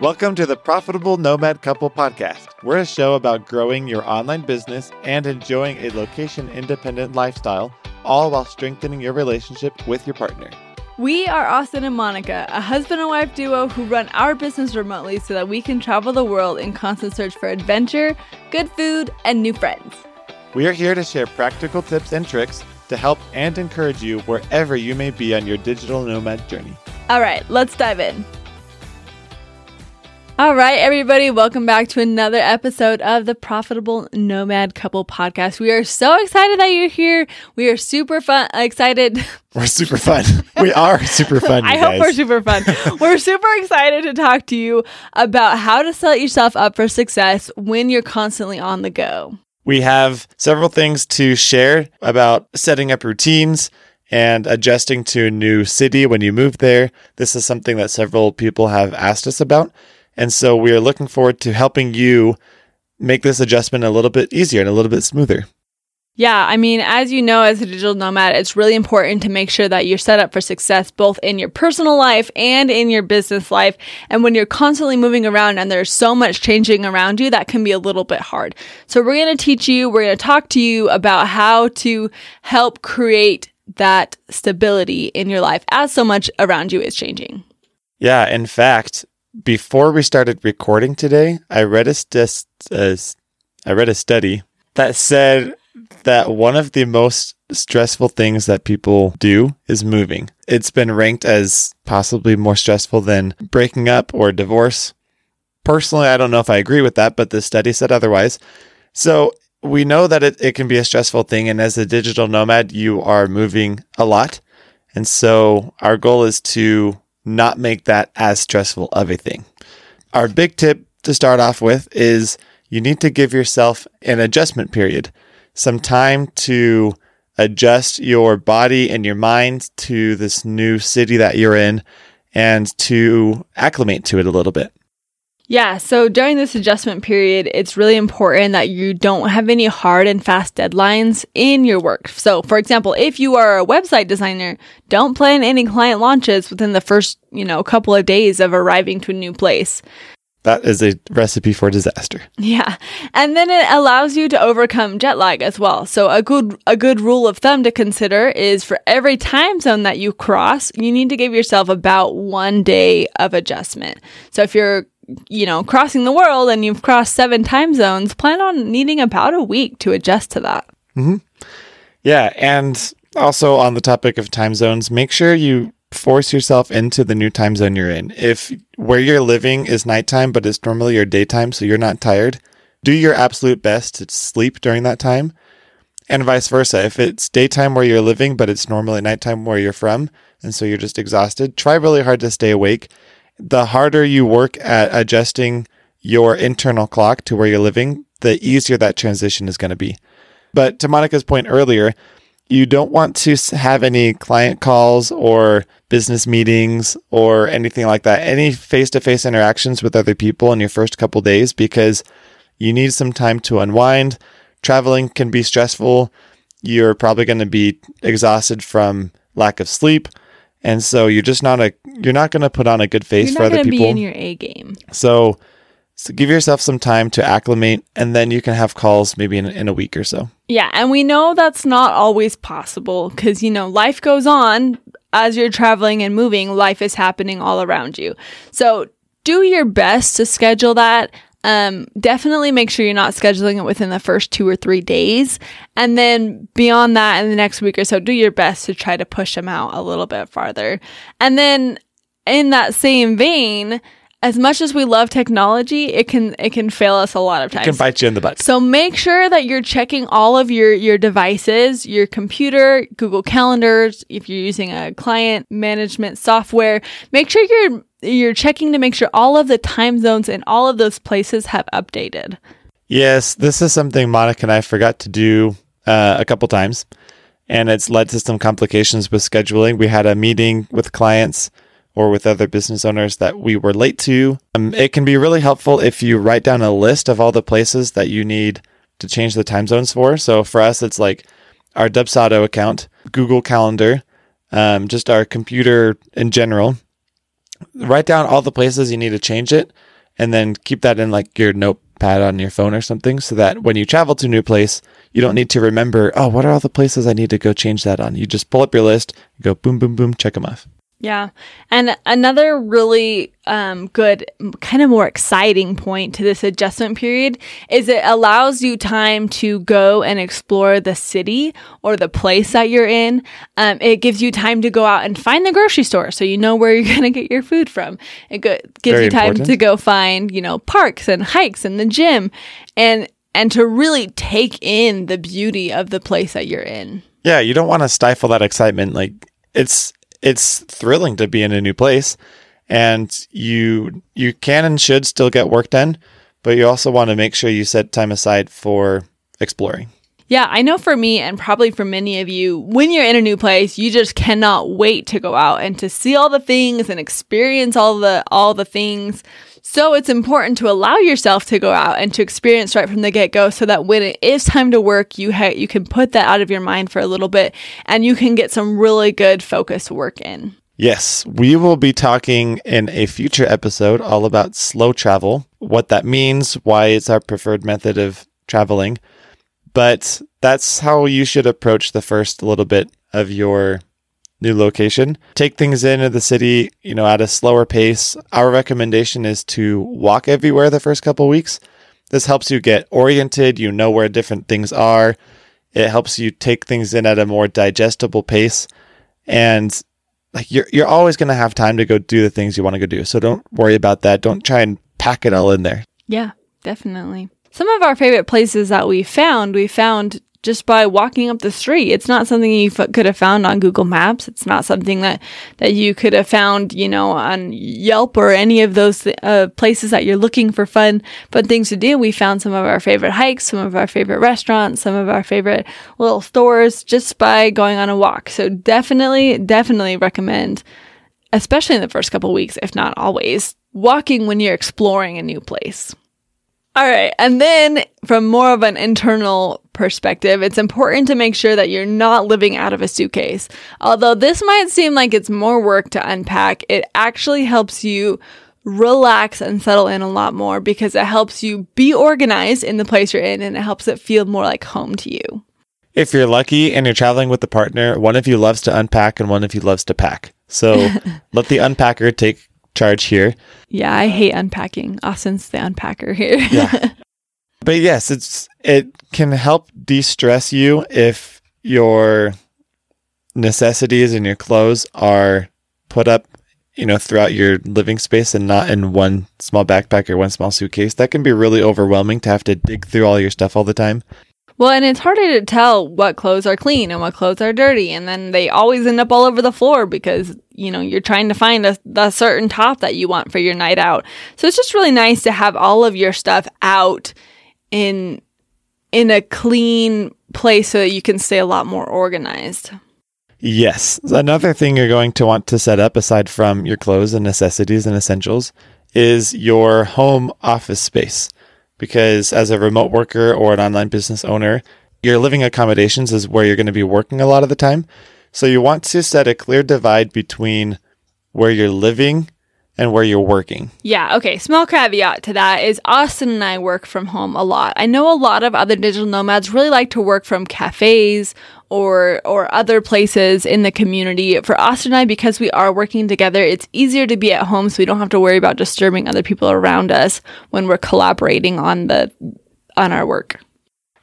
Welcome to the Profitable Nomad Couple podcast. We're a show about growing your online business and enjoying a location independent lifestyle, all while strengthening your relationship with your partner. We are Austin and Monica, a husband and wife duo who run our business remotely so that we can travel the world in constant search for adventure, good food, and new friends. We are here to share practical tips and tricks to help and encourage you wherever you may be on your digital nomad journey. All right, let's dive in. All right, everybody, welcome back to another episode of the Profitable Nomad Couple podcast. We are so excited that you're here. We are super fun, excited. We're super fun. we are super fun. I hope we're super fun. we're super excited to talk to you about how to set yourself up for success when you're constantly on the go. We have several things to share about setting up routines and adjusting to a new city when you move there. This is something that several people have asked us about. And so we are looking forward to helping you make this adjustment a little bit easier and a little bit smoother. Yeah, I mean, as you know, as a digital nomad, it's really important to make sure that you're set up for success both in your personal life and in your business life. And when you're constantly moving around and there's so much changing around you, that can be a little bit hard. So we're going to teach you, we're going to talk to you about how to help create that stability in your life as so much around you is changing. Yeah, in fact, before we started recording today, I read a st- uh, I read a study that said that one of the most stressful things that people do is moving. It's been ranked as possibly more stressful than breaking up or divorce. Personally, I don't know if I agree with that, but the study said otherwise. So we know that it, it can be a stressful thing. And as a digital nomad, you are moving a lot. And so our goal is to not make that as stressful of a thing. Our big tip to start off with is you need to give yourself an adjustment period, some time to adjust your body and your mind to this new city that you're in and to acclimate to it a little bit. Yeah, so during this adjustment period, it's really important that you don't have any hard and fast deadlines in your work. So, for example, if you are a website designer, don't plan any client launches within the first, you know, couple of days of arriving to a new place. That is a recipe for disaster. Yeah. And then it allows you to overcome jet lag as well. So a good a good rule of thumb to consider is for every time zone that you cross, you need to give yourself about 1 day of adjustment. So if you're you know, crossing the world and you've crossed seven time zones, plan on needing about a week to adjust to that. Mm-hmm. Yeah. And also on the topic of time zones, make sure you force yourself into the new time zone you're in. If where you're living is nighttime, but it's normally your daytime, so you're not tired, do your absolute best to sleep during that time. And vice versa. If it's daytime where you're living, but it's normally nighttime where you're from, and so you're just exhausted, try really hard to stay awake the harder you work at adjusting your internal clock to where you're living, the easier that transition is going to be. But to Monica's point earlier, you don't want to have any client calls or business meetings or anything like that, any face to face interactions with other people in your first couple days because you need some time to unwind. Traveling can be stressful. You're probably going to be exhausted from lack of sleep. And so you're just not a you're not going to put on a good face for other people. Be in your A game. So, so give yourself some time to acclimate, and then you can have calls maybe in, in a week or so. Yeah, and we know that's not always possible because you know life goes on as you're traveling and moving. Life is happening all around you. So do your best to schedule that um, definitely make sure you're not scheduling it within the first two or three days. And then beyond that, in the next week or so, do your best to try to push them out a little bit farther. And then in that same vein, as much as we love technology, it can it can fail us a lot of times. It can bite you in the butt. So make sure that you're checking all of your your devices, your computer, Google Calendars, if you're using a client management software, make sure you're you're checking to make sure all of the time zones in all of those places have updated. Yes, this is something Monica and I forgot to do uh, a couple times, and it's led to some complications with scheduling. We had a meeting with clients or with other business owners that we were late to. Um, it can be really helpful if you write down a list of all the places that you need to change the time zones for. So for us, it's like our Dubsado account, Google Calendar, um, just our computer in general write down all the places you need to change it and then keep that in like your notepad on your phone or something so that when you travel to a new place, you don't need to remember, oh, what are all the places I need to go change that on? You just pull up your list, go boom, boom, boom, check them off. Yeah. And another really um, good, kind of more exciting point to this adjustment period is it allows you time to go and explore the city or the place that you're in. Um, it gives you time to go out and find the grocery store so you know where you're going to get your food from. It go- gives Very you time important. to go find, you know, parks and hikes and the gym and and to really take in the beauty of the place that you're in. Yeah, you don't want to stifle that excitement. Like it's it's thrilling to be in a new place and you you can and should still get work done, but you also want to make sure you set time aside for exploring. Yeah, I know for me and probably for many of you, when you're in a new place, you just cannot wait to go out and to see all the things and experience all the all the things. So it's important to allow yourself to go out and to experience right from the get-go so that when it is time to work, you ha- you can put that out of your mind for a little bit and you can get some really good focus work in. Yes, we will be talking in a future episode all about slow travel, what that means, why it's our preferred method of traveling. But that's how you should approach the first little bit of your new location. Take things in into the city, you know, at a slower pace. Our recommendation is to walk everywhere the first couple weeks. This helps you get oriented, you know where different things are. It helps you take things in at a more digestible pace. And like you're you're always going to have time to go do the things you want to go do. So don't worry about that. Don't try and pack it all in there. Yeah, definitely. Some of our favorite places that we found, we found just by walking up the street. It's not something you f- could have found on Google Maps. It's not something that, that you could have found, you know, on Yelp or any of those uh, places that you're looking for fun, fun things to do. We found some of our favorite hikes, some of our favorite restaurants, some of our favorite little stores just by going on a walk. So definitely, definitely recommend, especially in the first couple weeks, if not always, walking when you're exploring a new place. All right. And then from more of an internal perspective, it's important to make sure that you're not living out of a suitcase. Although this might seem like it's more work to unpack, it actually helps you relax and settle in a lot more because it helps you be organized in the place you're in and it helps it feel more like home to you. If you're lucky and you're traveling with a partner, one of you loves to unpack and one of you loves to pack. So let the unpacker take charge here. Yeah, I hate unpacking. Austin's the unpacker here. Yeah. But yes, it's it can help de-stress you if your necessities and your clothes are put up, you know, throughout your living space and not in one small backpack or one small suitcase. That can be really overwhelming to have to dig through all your stuff all the time. Well, and it's harder to tell what clothes are clean and what clothes are dirty. And then they always end up all over the floor because, you know, you're trying to find a, a certain top that you want for your night out. So it's just really nice to have all of your stuff out in in a clean place so that you can stay a lot more organized. Yes. Another thing you're going to want to set up aside from your clothes and necessities and essentials is your home office space. Because as a remote worker or an online business owner, your living accommodations is where you're going to be working a lot of the time. So you want to set a clear divide between where you're living and where you're working. Yeah, okay. Small caveat to that is Austin and I work from home a lot. I know a lot of other digital nomads really like to work from cafes or or other places in the community. For Austin and I, because we are working together, it's easier to be at home so we don't have to worry about disturbing other people around us when we're collaborating on the on our work.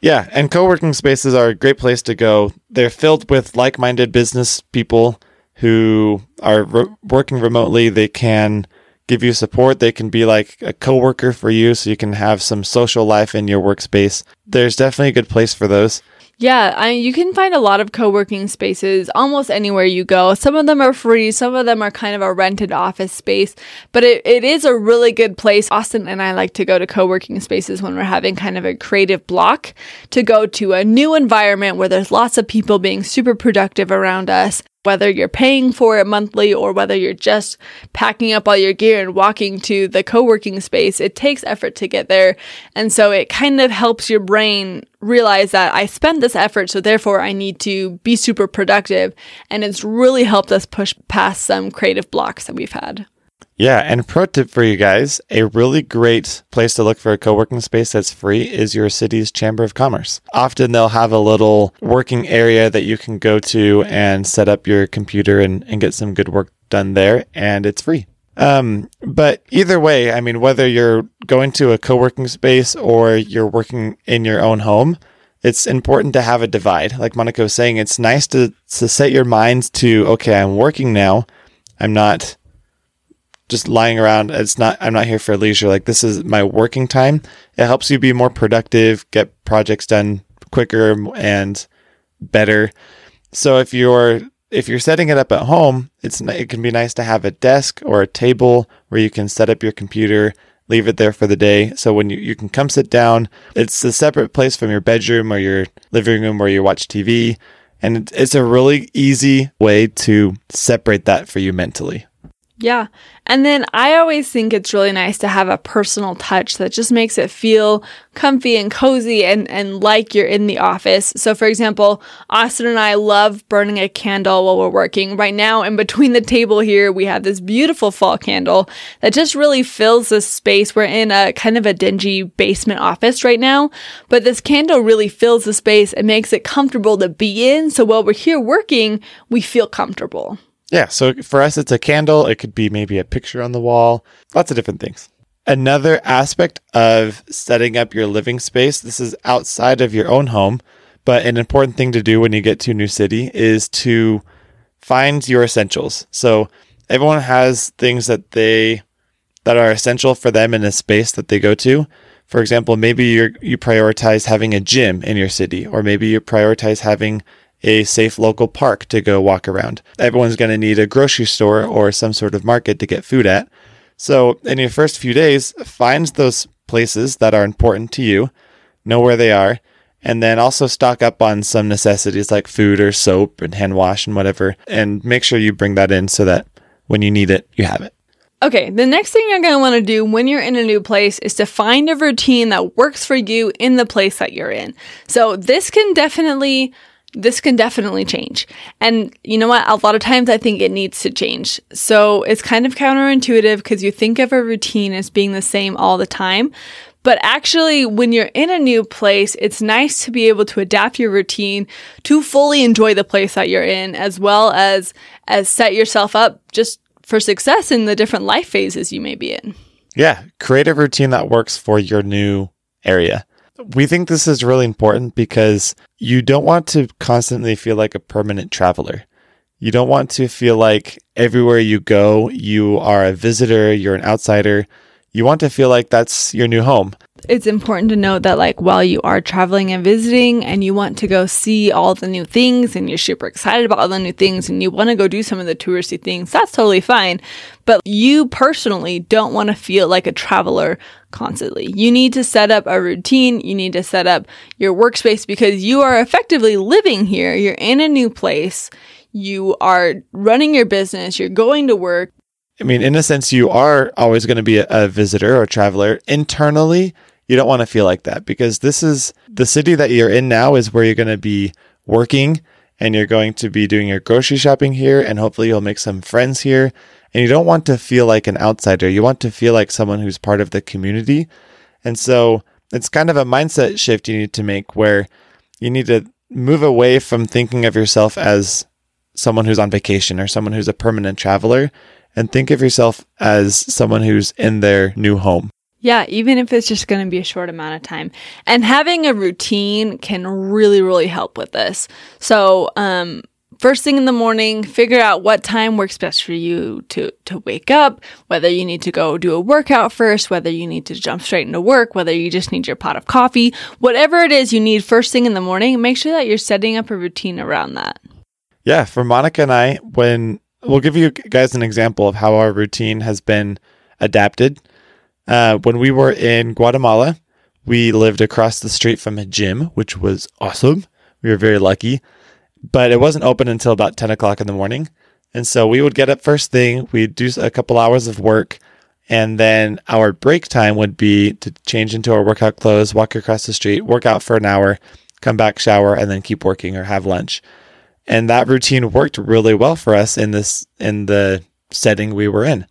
Yeah, and co-working spaces are a great place to go. They're filled with like-minded business people who are re- working remotely. They can give you support. They can be like a coworker for you so you can have some social life in your workspace. There's definitely a good place for those. Yeah, I you can find a lot of co-working spaces almost anywhere you go. Some of them are free, some of them are kind of a rented office space, but it, it is a really good place. Austin and I like to go to co-working spaces when we're having kind of a creative block to go to a new environment where there's lots of people being super productive around us. Whether you're paying for it monthly or whether you're just packing up all your gear and walking to the co working space, it takes effort to get there. And so it kind of helps your brain realize that I spent this effort, so therefore I need to be super productive. And it's really helped us push past some creative blocks that we've had. Yeah, and pro tip for you guys a really great place to look for a co working space that's free is your city's Chamber of Commerce. Often they'll have a little working area that you can go to and set up your computer and, and get some good work done there, and it's free. Um, but either way, I mean, whether you're going to a co working space or you're working in your own home, it's important to have a divide. Like Monica was saying, it's nice to, to set your minds to, okay, I'm working now. I'm not just lying around. It's not, I'm not here for leisure. Like this is my working time. It helps you be more productive, get projects done quicker and better. So if you're, if you're setting it up at home, it's, it can be nice to have a desk or a table where you can set up your computer, leave it there for the day. So when you, you can come sit down, it's a separate place from your bedroom or your living room where you watch TV. And it's a really easy way to separate that for you mentally. Yeah. And then I always think it's really nice to have a personal touch that just makes it feel comfy and cozy and, and like you're in the office. So, for example, Austin and I love burning a candle while we're working. Right now, in between the table here, we have this beautiful fall candle that just really fills this space. We're in a kind of a dingy basement office right now, but this candle really fills the space and makes it comfortable to be in. So, while we're here working, we feel comfortable. Yeah. So for us, it's a candle. It could be maybe a picture on the wall, lots of different things. Another aspect of setting up your living space, this is outside of your own home, but an important thing to do when you get to a new city is to find your essentials. So everyone has things that they that are essential for them in a space that they go to. For example, maybe you you prioritize having a gym in your city, or maybe you prioritize having a safe local park to go walk around. Everyone's going to need a grocery store or some sort of market to get food at. So, in your first few days, find those places that are important to you, know where they are, and then also stock up on some necessities like food or soap and hand wash and whatever, and make sure you bring that in so that when you need it, you have it. Okay, the next thing you're going to want to do when you're in a new place is to find a routine that works for you in the place that you're in. So, this can definitely this can definitely change. And you know what? A lot of times I think it needs to change. So it's kind of counterintuitive because you think of a routine as being the same all the time. But actually, when you're in a new place, it's nice to be able to adapt your routine to fully enjoy the place that you're in, as well as, as set yourself up just for success in the different life phases you may be in. Yeah. Create a routine that works for your new area. We think this is really important because you don't want to constantly feel like a permanent traveler. You don't want to feel like everywhere you go, you are a visitor, you're an outsider. You want to feel like that's your new home it's important to note that like while you are traveling and visiting and you want to go see all the new things and you're super excited about all the new things and you want to go do some of the touristy things, that's totally fine. But you personally don't want to feel like a traveler constantly. You need to set up a routine. You need to set up your workspace because you are effectively living here. You're in a new place. You are running your business. You're going to work. I mean, in a sense, you are always going to be a, a visitor or a traveler. Internally, you don't want to feel like that because this is the city that you're in now is where you're going to be working and you're going to be doing your grocery shopping here and hopefully you'll make some friends here. And you don't want to feel like an outsider. You want to feel like someone who's part of the community. And so it's kind of a mindset shift you need to make where you need to move away from thinking of yourself as someone who's on vacation or someone who's a permanent traveler and think of yourself as someone who's in their new home. Yeah, even if it's just going to be a short amount of time. And having a routine can really, really help with this. So, um, first thing in the morning, figure out what time works best for you to, to wake up, whether you need to go do a workout first, whether you need to jump straight into work, whether you just need your pot of coffee, whatever it is you need first thing in the morning, make sure that you're setting up a routine around that. Yeah, for Monica and I, when we'll give you guys an example of how our routine has been adapted. Uh, when we were in Guatemala, we lived across the street from a gym, which was awesome. We were very lucky, but it wasn't open until about 10 o'clock in the morning. And so we would get up first thing, we'd do a couple hours of work, and then our break time would be to change into our workout clothes, walk across the street, work out for an hour, come back, shower, and then keep working or have lunch. And that routine worked really well for us in this in the setting we were in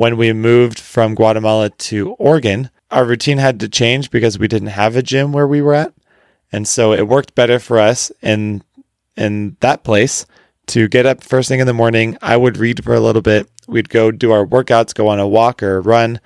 when we moved from Guatemala to Oregon, our routine had to change because we didn't have a gym where we were at. And so it worked better for us in in that place to get up first thing in the morning. I would read for a little bit. We'd go do our workouts, go on a walk or a run,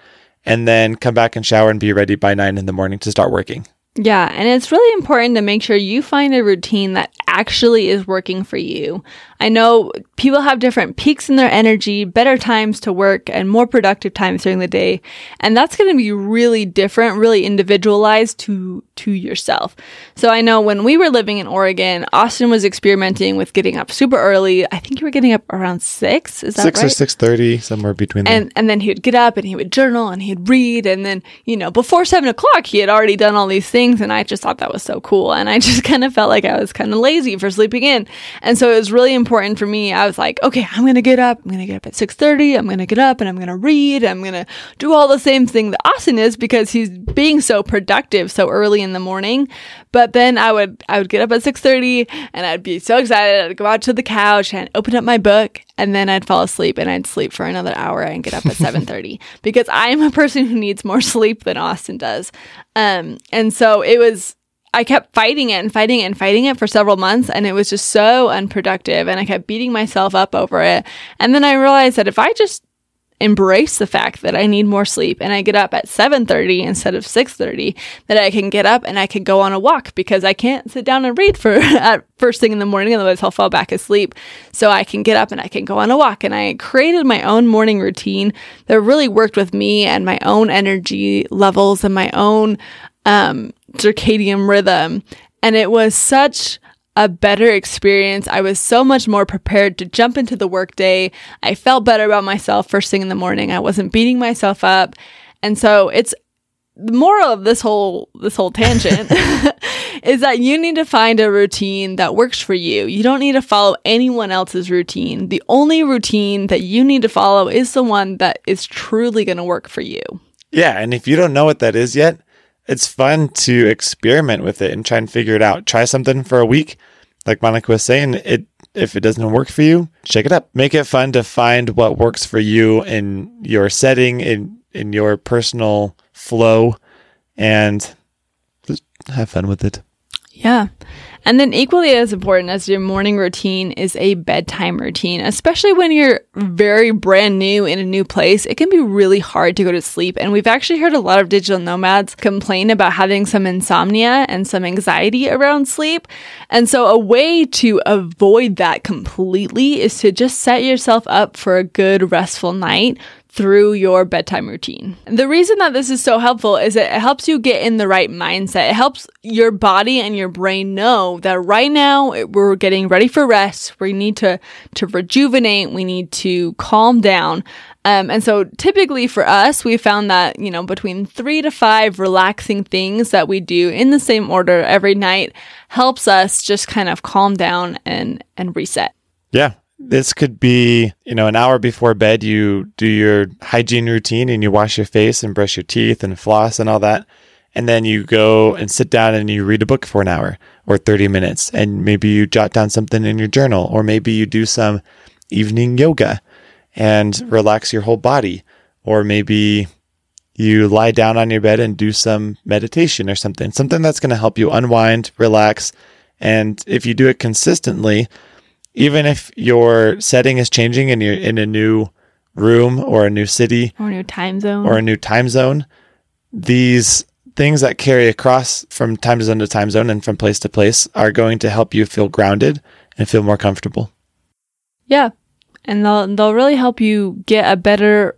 and then come back and shower and be ready by nine in the morning to start working. Yeah, and it's really important to make sure you find a routine that actually is working for you. I know people have different peaks in their energy, better times to work, and more productive times during the day. And that's going to be really different, really individualized to, to yourself. So I know when we were living in Oregon, Austin was experimenting with getting up super early. I think you were getting up around six. Is that Six right? or six thirty, somewhere between. And and then he would get up and he would journal and he'd read and then you know before seven o'clock he had already done all these things and I just thought that was so cool and I just kind of felt like I was kind of lazy for sleeping in and so it was really important for me. I was like, okay, I'm gonna get up. I'm gonna get up at six thirty. I'm gonna get up and I'm gonna read. I'm gonna do all the same thing that Austin is because he's being so productive so early in the morning. But then I would I would get up at six thirty and I'd be so excited. I'd go out to the couch and open up my book and then I'd fall asleep and I'd sleep for another hour and get up at 7:30 because I'm a person who needs more sleep than Austin does. Um and so it was I kept fighting it and fighting it and fighting it for several months and it was just so unproductive and I kept beating myself up over it. And then I realized that if I just embrace the fact that I need more sleep and I get up at 7:30 instead of 6:30 that I can get up and I can go on a walk because I can't sit down and read for at first thing in the morning otherwise I'll fall back asleep so I can get up and I can go on a walk and I created my own morning routine that really worked with me and my own energy levels and my own um circadian rhythm and it was such a better experience. I was so much more prepared to jump into the workday. I felt better about myself first thing in the morning. I wasn't beating myself up. And so it's the moral of this whole this whole tangent is that you need to find a routine that works for you. You don't need to follow anyone else's routine. The only routine that you need to follow is the one that is truly going to work for you. Yeah, and if you don't know what that is yet, it's fun to experiment with it and try and figure it out. Try something for a week. Like Monica was saying, it if it doesn't work for you, shake it up. Make it fun to find what works for you in your setting, in in your personal flow, and just have fun with it. Yeah. And then equally as important as your morning routine is a bedtime routine, especially when you're very brand new in a new place. It can be really hard to go to sleep. And we've actually heard a lot of digital nomads complain about having some insomnia and some anxiety around sleep. And so a way to avoid that completely is to just set yourself up for a good restful night through your bedtime routine. The reason that this is so helpful is it helps you get in the right mindset. It helps your body and your brain know that right now we're getting ready for rest. We need to to rejuvenate. We need to calm down. Um, and so typically for us, we found that, you know, between three to five relaxing things that we do in the same order every night helps us just kind of calm down and, and reset. Yeah. This could be, you know, an hour before bed, you do your hygiene routine and you wash your face and brush your teeth and floss and all that. And then you go and sit down and you read a book for an hour or 30 minutes. And maybe you jot down something in your journal, or maybe you do some evening yoga and relax your whole body. Or maybe you lie down on your bed and do some meditation or something, something that's going to help you unwind, relax. And if you do it consistently, even if your setting is changing and you're in a new room or a new city Or a new time zone. or a new time zone, these things that carry across from time zone to time zone and from place to place are going to help you feel grounded and feel more comfortable. Yeah. And they'll they'll really help you get a better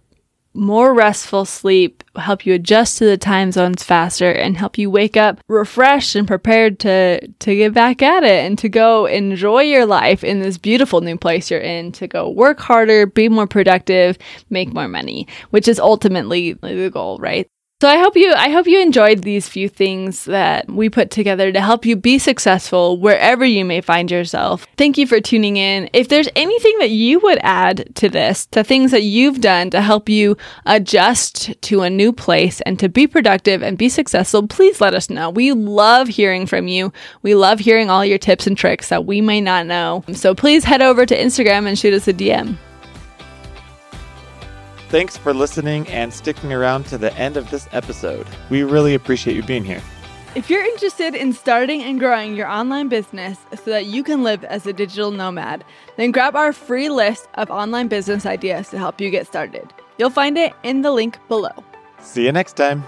more restful sleep, help you adjust to the time zones faster and help you wake up refreshed and prepared to to get back at it and to go enjoy your life in this beautiful new place you're in, to go work harder, be more productive, make more money, which is ultimately the goal, right? So I hope you I hope you enjoyed these few things that we put together to help you be successful wherever you may find yourself. Thank you for tuning in. If there's anything that you would add to this, to things that you've done to help you adjust to a new place and to be productive and be successful, please let us know. We love hearing from you. We love hearing all your tips and tricks that we may not know. So please head over to Instagram and shoot us a DM. Thanks for listening and sticking around to the end of this episode. We really appreciate you being here. If you're interested in starting and growing your online business so that you can live as a digital nomad, then grab our free list of online business ideas to help you get started. You'll find it in the link below. See you next time.